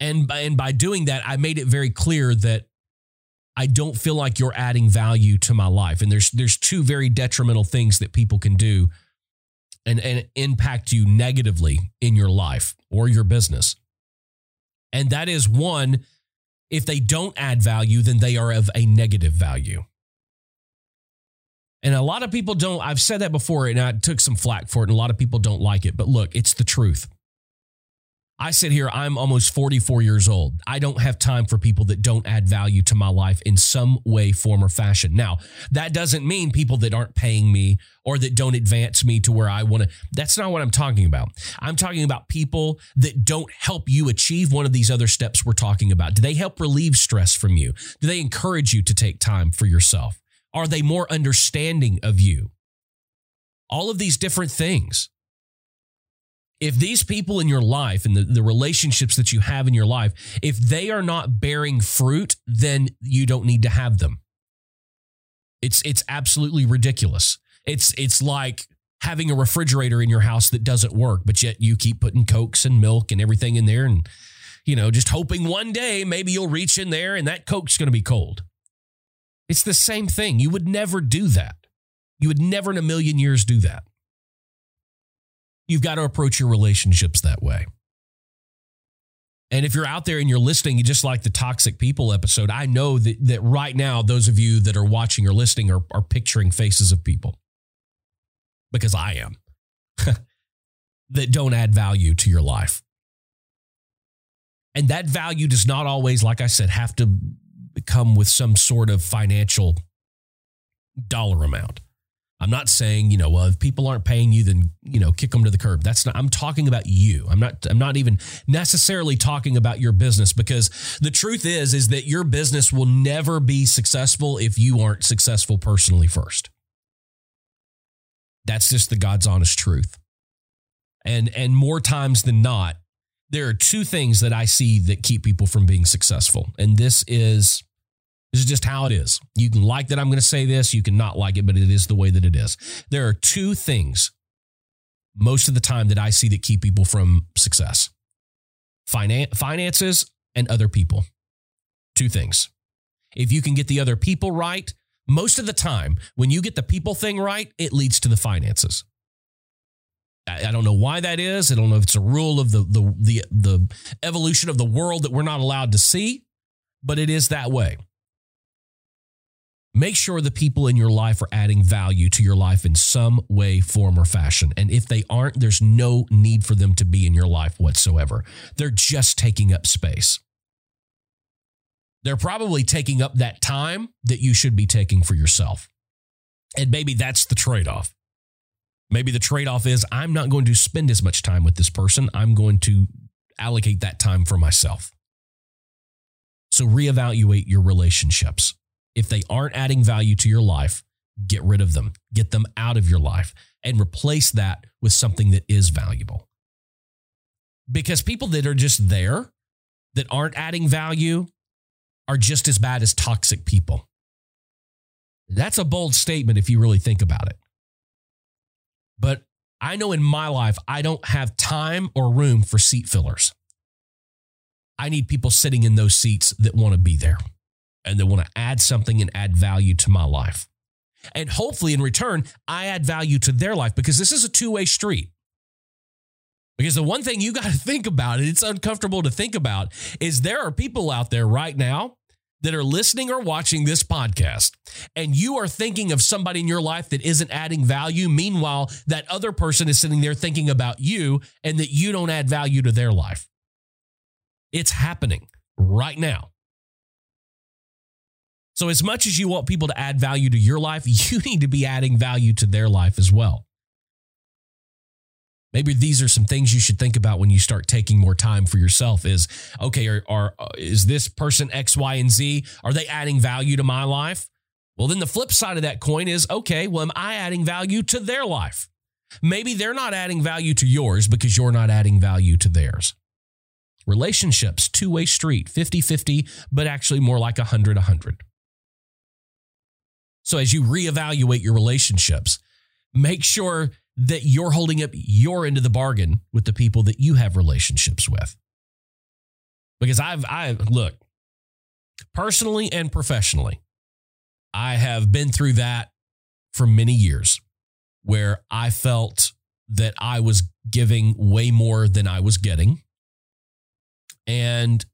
And by, and by doing that, I made it very clear that I don't feel like you're adding value to my life. And there's there's two very detrimental things that people can do and, and impact you negatively in your life or your business. And that is one, if they don't add value, then they are of a negative value. And a lot of people don't, I've said that before and I took some flack for it, and a lot of people don't like it. But look, it's the truth. I sit here, I'm almost 44 years old. I don't have time for people that don't add value to my life in some way, form, or fashion. Now, that doesn't mean people that aren't paying me or that don't advance me to where I want to. That's not what I'm talking about. I'm talking about people that don't help you achieve one of these other steps we're talking about. Do they help relieve stress from you? Do they encourage you to take time for yourself? Are they more understanding of you? All of these different things if these people in your life and the, the relationships that you have in your life, if they are not bearing fruit, then you don't need to have them. It's it's absolutely ridiculous. It's it's like having a refrigerator in your house that doesn't work, but yet you keep putting cokes and milk and everything in there and you know, just hoping one day maybe you'll reach in there and that coke's going to be cold. It's the same thing. You would never do that. You would never in a million years do that. You've got to approach your relationships that way. And if you're out there and you're listening, just like the toxic people episode, I know that, that right now, those of you that are watching or listening are, are picturing faces of people because I am that don't add value to your life. And that value does not always, like I said, have to come with some sort of financial dollar amount. I'm not saying, you know, well, if people aren't paying you, then, you know, kick them to the curb. That's not, I'm talking about you. I'm not, I'm not even necessarily talking about your business because the truth is, is that your business will never be successful if you aren't successful personally first. That's just the God's honest truth. And, and more times than not, there are two things that I see that keep people from being successful. And this is this is just how it is. You can like that I'm going to say this, you can not like it, but it is the way that it is. There are two things most of the time that I see that keep people from success. Finan- finances and other people. Two things. If you can get the other people right, most of the time when you get the people thing right, it leads to the finances. I don't know why that is. I don't know if it's a rule of the the the the evolution of the world that we're not allowed to see, but it is that way. Make sure the people in your life are adding value to your life in some way, form, or fashion. And if they aren't, there's no need for them to be in your life whatsoever. They're just taking up space. They're probably taking up that time that you should be taking for yourself. And maybe that's the trade off. Maybe the trade off is I'm not going to spend as much time with this person. I'm going to allocate that time for myself. So reevaluate your relationships. If they aren't adding value to your life, get rid of them, get them out of your life, and replace that with something that is valuable. Because people that are just there, that aren't adding value, are just as bad as toxic people. That's a bold statement if you really think about it. But I know in my life, I don't have time or room for seat fillers. I need people sitting in those seats that want to be there and they want to add something and add value to my life. And hopefully, in return, I add value to their life because this is a two way street. Because the one thing you got to think about, and it's uncomfortable to think about, is there are people out there right now that are listening or watching this podcast, and you are thinking of somebody in your life that isn't adding value. Meanwhile, that other person is sitting there thinking about you and that you don't add value to their life. It's happening right now. So, as much as you want people to add value to your life, you need to be adding value to their life as well. Maybe these are some things you should think about when you start taking more time for yourself is okay, are, are uh, is this person X, Y, and Z? Are they adding value to my life? Well, then the flip side of that coin is okay, well, am I adding value to their life? Maybe they're not adding value to yours because you're not adding value to theirs. Relationships, two way street, 50 50, but actually more like 100 100. So as you reevaluate your relationships, make sure that you're holding up your end of the bargain with the people that you have relationships with. Because I've I look, personally and professionally, I have been through that for many years where I felt that I was giving way more than I was getting. And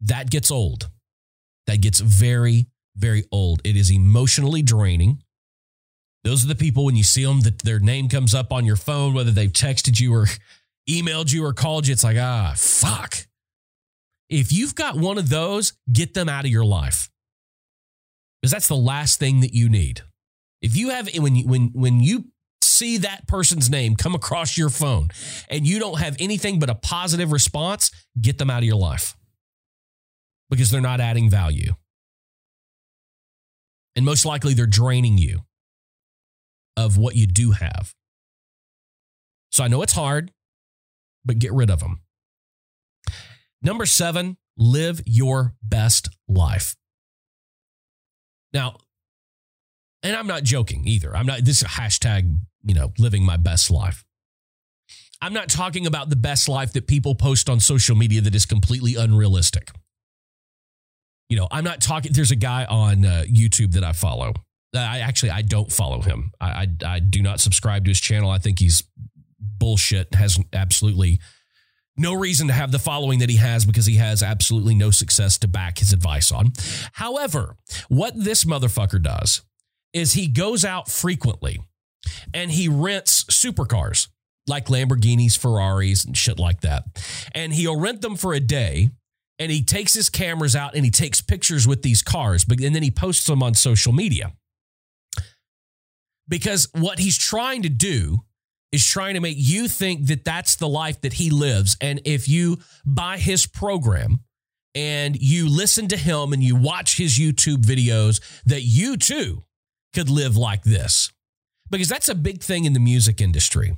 that gets old. That gets very, very old. It is emotionally draining. Those are the people when you see them that their name comes up on your phone, whether they've texted you or emailed you or called you. It's like, ah, fuck. If you've got one of those, get them out of your life. Because that's the last thing that you need. If you have when you when when you see that person's name come across your phone and you don't have anything but a positive response, get them out of your life. Because they're not adding value. And most likely they're draining you of what you do have. So I know it's hard, but get rid of them. Number seven, live your best life. Now, And I'm not joking either. I'm not, this is a hashtag, you know, living my best life. I'm not talking about the best life that people post on social media that is completely unrealistic. You know, I'm not talking, there's a guy on uh, YouTube that I follow. I actually, I don't follow him. I, I, I do not subscribe to his channel. I think he's bullshit, has absolutely no reason to have the following that he has because he has absolutely no success to back his advice on. However, what this motherfucker does is he goes out frequently and he rents supercars like Lamborghinis, Ferraris, and shit like that. And he'll rent them for a day and he takes his cameras out and he takes pictures with these cars, but and then he posts them on social media. Because what he's trying to do is trying to make you think that that's the life that he lives. And if you buy his program and you listen to him and you watch his YouTube videos, that you too could live like this. Because that's a big thing in the music industry.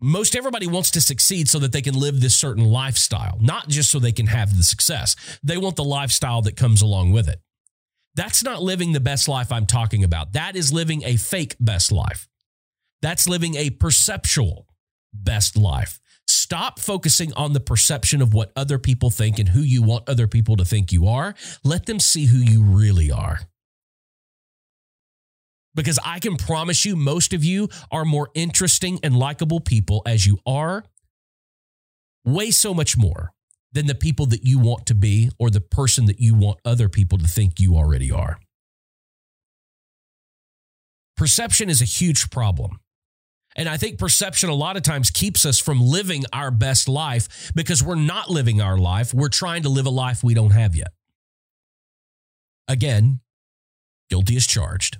Most everybody wants to succeed so that they can live this certain lifestyle, not just so they can have the success. They want the lifestyle that comes along with it. That's not living the best life I'm talking about. That is living a fake best life. That's living a perceptual best life. Stop focusing on the perception of what other people think and who you want other people to think you are. Let them see who you really are. Because I can promise you, most of you are more interesting and likable people as you are, way so much more than the people that you want to be or the person that you want other people to think you already are. Perception is a huge problem. And I think perception a lot of times keeps us from living our best life because we're not living our life. We're trying to live a life we don't have yet. Again, guilty as charged.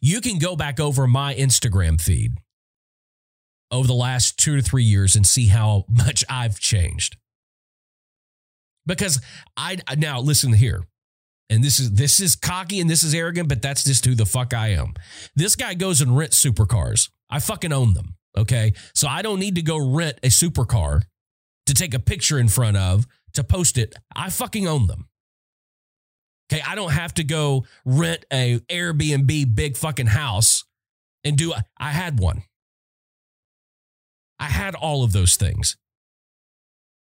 You can go back over my Instagram feed over the last two to three years and see how much I've changed. Because I now listen here. And this is this is cocky and this is arrogant, but that's just who the fuck I am. This guy goes and rents supercars. I fucking own them. Okay. So I don't need to go rent a supercar to take a picture in front of to post it. I fucking own them. Okay. I don't have to go rent a Airbnb big fucking house and do, I had one. I had all of those things.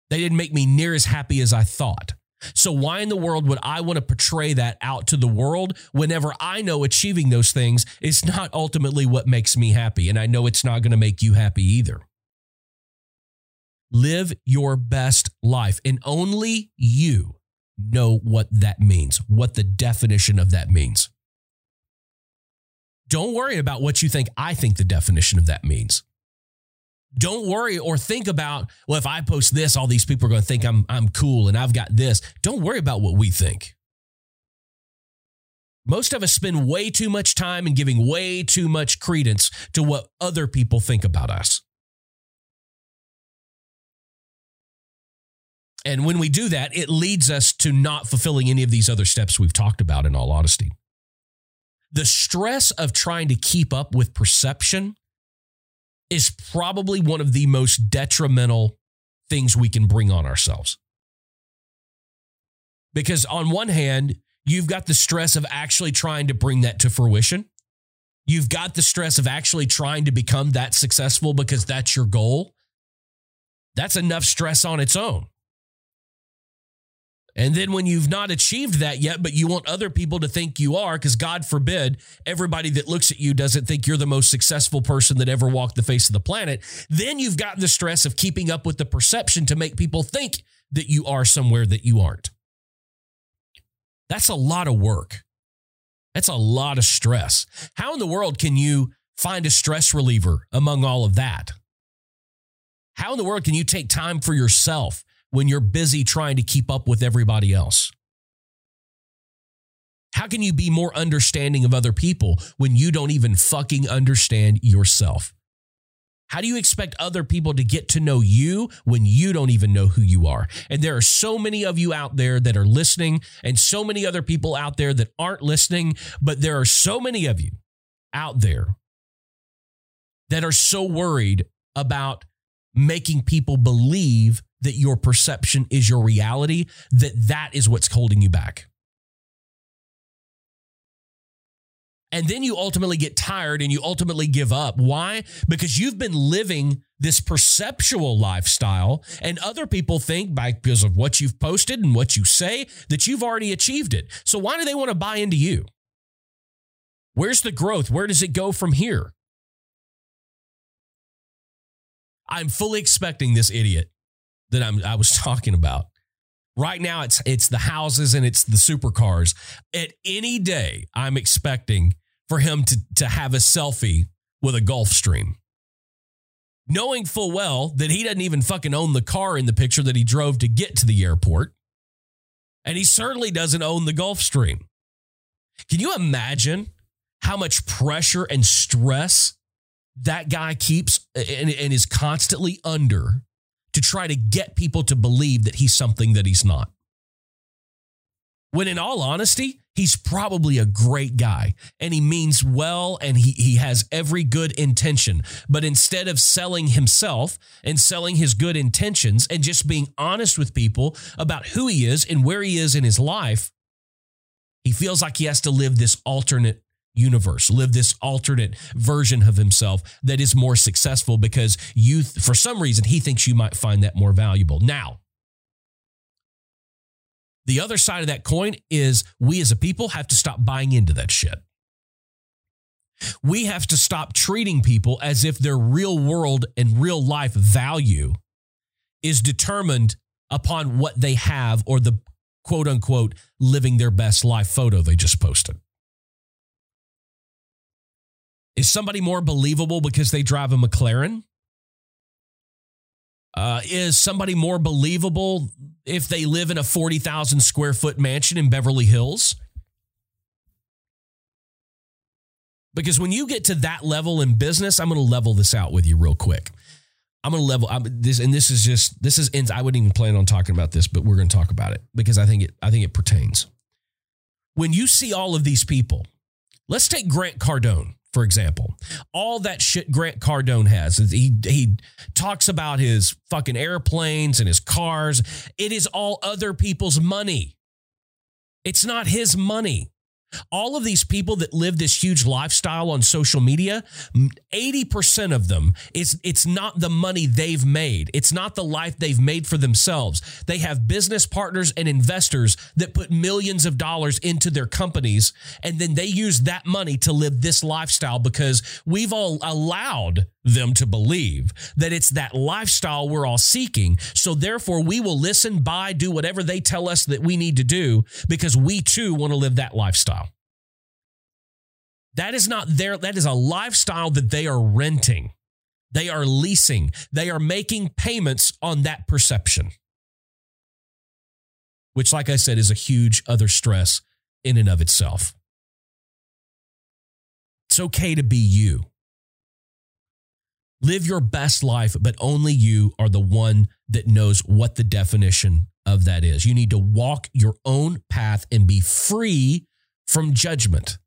They didn't make me near as happy as I thought. So, why in the world would I want to portray that out to the world whenever I know achieving those things is not ultimately what makes me happy? And I know it's not going to make you happy either. Live your best life, and only you know what that means, what the definition of that means. Don't worry about what you think I think the definition of that means don't worry or think about, well, if I post this, all these people are going to think I'm, I'm cool and I've got this. Don't worry about what we think. Most of us spend way too much time and giving way too much credence to what other people think about us. And when we do that, it leads us to not fulfilling any of these other steps we've talked about, in all honesty. The stress of trying to keep up with perception is probably one of the most detrimental things we can bring on ourselves. Because on one hand, you've got the stress of actually trying to bring that to fruition. You've got the stress of actually trying to become that successful because that's your goal. That's enough stress on its own. And then when you've not achieved that yet, but you want other people to think you are, because God forbid everybody that looks at you doesn't think you're the most successful person that ever walked the face of the planet, then you've got the stress of keeping up with the perception to make people think that you are somewhere that you aren't. That's a lot of work. That's a lot of stress. How in the world can you find a stress reliever among all of that? How in the world can you take time for yourself when you're busy trying to keep up with everybody else? How can you be more understanding of other people when you don't even fucking understand yourself? How do you expect other people to get to know you when you don't even know who you are? And there are so many of you out there that are listening, and so many other people out there that aren't listening, but there are so many of you out there that are so worried about making people believe that your perception is your reality, that that is what's holding you back. And then you ultimately get tired and you ultimately give up. Why? Because you've been living this perceptual lifestyle, and other people think by because of what you've posted and what you say that you've already achieved it. So why do they want to buy into you? Where's the growth? Where does it go from here? I'm fully expecting this idiot that I'm, I was talking about. Right now, it's it's the houses and it's the supercars. At any day, I'm expecting for him to, to have a selfie with a Gulfstream. Knowing full well that he doesn't even fucking own the car in the picture that he drove to get to the airport. And he certainly doesn't own the Gulfstream. Can you imagine how much pressure and stress that guy keeps and, and is constantly under to try to get people to believe that he's something that he's not? When in all honesty, he's probably a great guy and he means well and he, he has every good intention. But instead of selling himself and selling his good intentions and just being honest with people about who he is and where he is in his life, he feels like he has to live this alternate universe, live this alternate version of himself that is more successful because you, for some reason, he thinks you might find that more valuable. Now, the other side of that coin is we as a people have to stop buying into that shit. We have to stop treating people as if their real world and real life value is determined upon what they have or the quote unquote living their best life photo they just posted. Is somebody more believable because they drive a McLaren? Uh, is somebody more believable if they live in a 40,000 square foot mansion in Beverly Hills? Because when you get to that level in business, I'm going to level this out with you real quick. I'm going to level I'm, this, and this is just this is. I wouldn't even plan on talking about this, but we're going to talk about it because I think it. I think it pertains. When you see all of these people, let's take Grant Cardone for example. All that shit Grant Cardone has. He he talks about his fucking airplanes and his cars. It is all other people's money. It's not his money. All of these people that live this huge lifestyle on social media, 80% of them is it's not the money they've made. It's not the life they've made for themselves. They have business partners and investors that put millions of dollars into their companies and then they use that money to live this lifestyle because we've all allowed them to believe that it's that lifestyle we're all seeking. So therefore we will listen, buy, do whatever they tell us that we need to do because we too want to live that lifestyle. That is not their, that is a lifestyle that they are renting. They are leasing. They are making payments on that perception. Which, like I said, is a huge other stress in and of itself. It's okay to be you. Live your best life, but only you are the one that knows what the definition of that is. You need to walk your own path and be free from judgment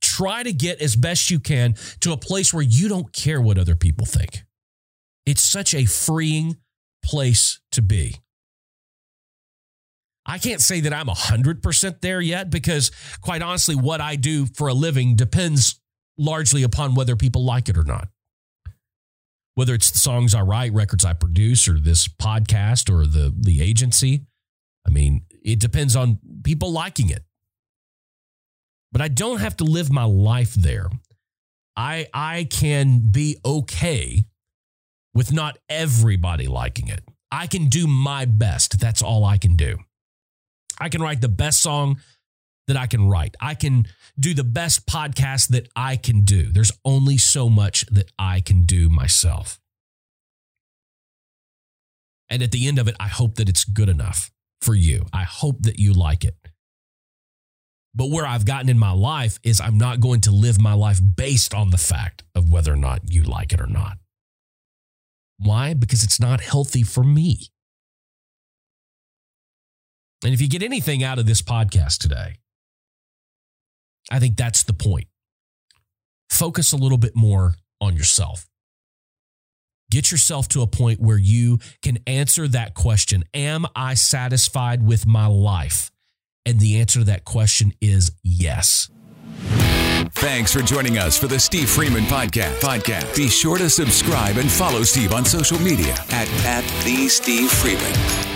try to get as best you can to a place where you don't care what other people think. It's such a freeing place to be. I can't say that I'm 100% there yet because, quite honestly, what I do for a living depends largely upon whether people like it or not. Whether it's the songs I write, records I produce, or this podcast or the, the agency. I mean, it depends on people liking it but I don't have to live my life there. I I can be okay with not everybody liking it. I can do my best. That's all I can do. I can write the best song that I can write. I can do the best podcast that I can do. There's only so much that I can do myself. And at the end of it, I hope that it's good enough for you. I hope that you like it. But where I've gotten in my life is I'm not going to live my life based on the fact of whether or not you like it or not. Why? Because it's not healthy for me. And if you get anything out of this podcast today, I think that's the point. Focus a little bit more on yourself. Get yourself to a point where you can answer that question Am I satisfied with my life? And the answer to that question is yes. Thanks for joining us for the Steve Freeman Podcast. Podcast. Be sure to subscribe and follow Steve on social media at, at the Steve Freeman.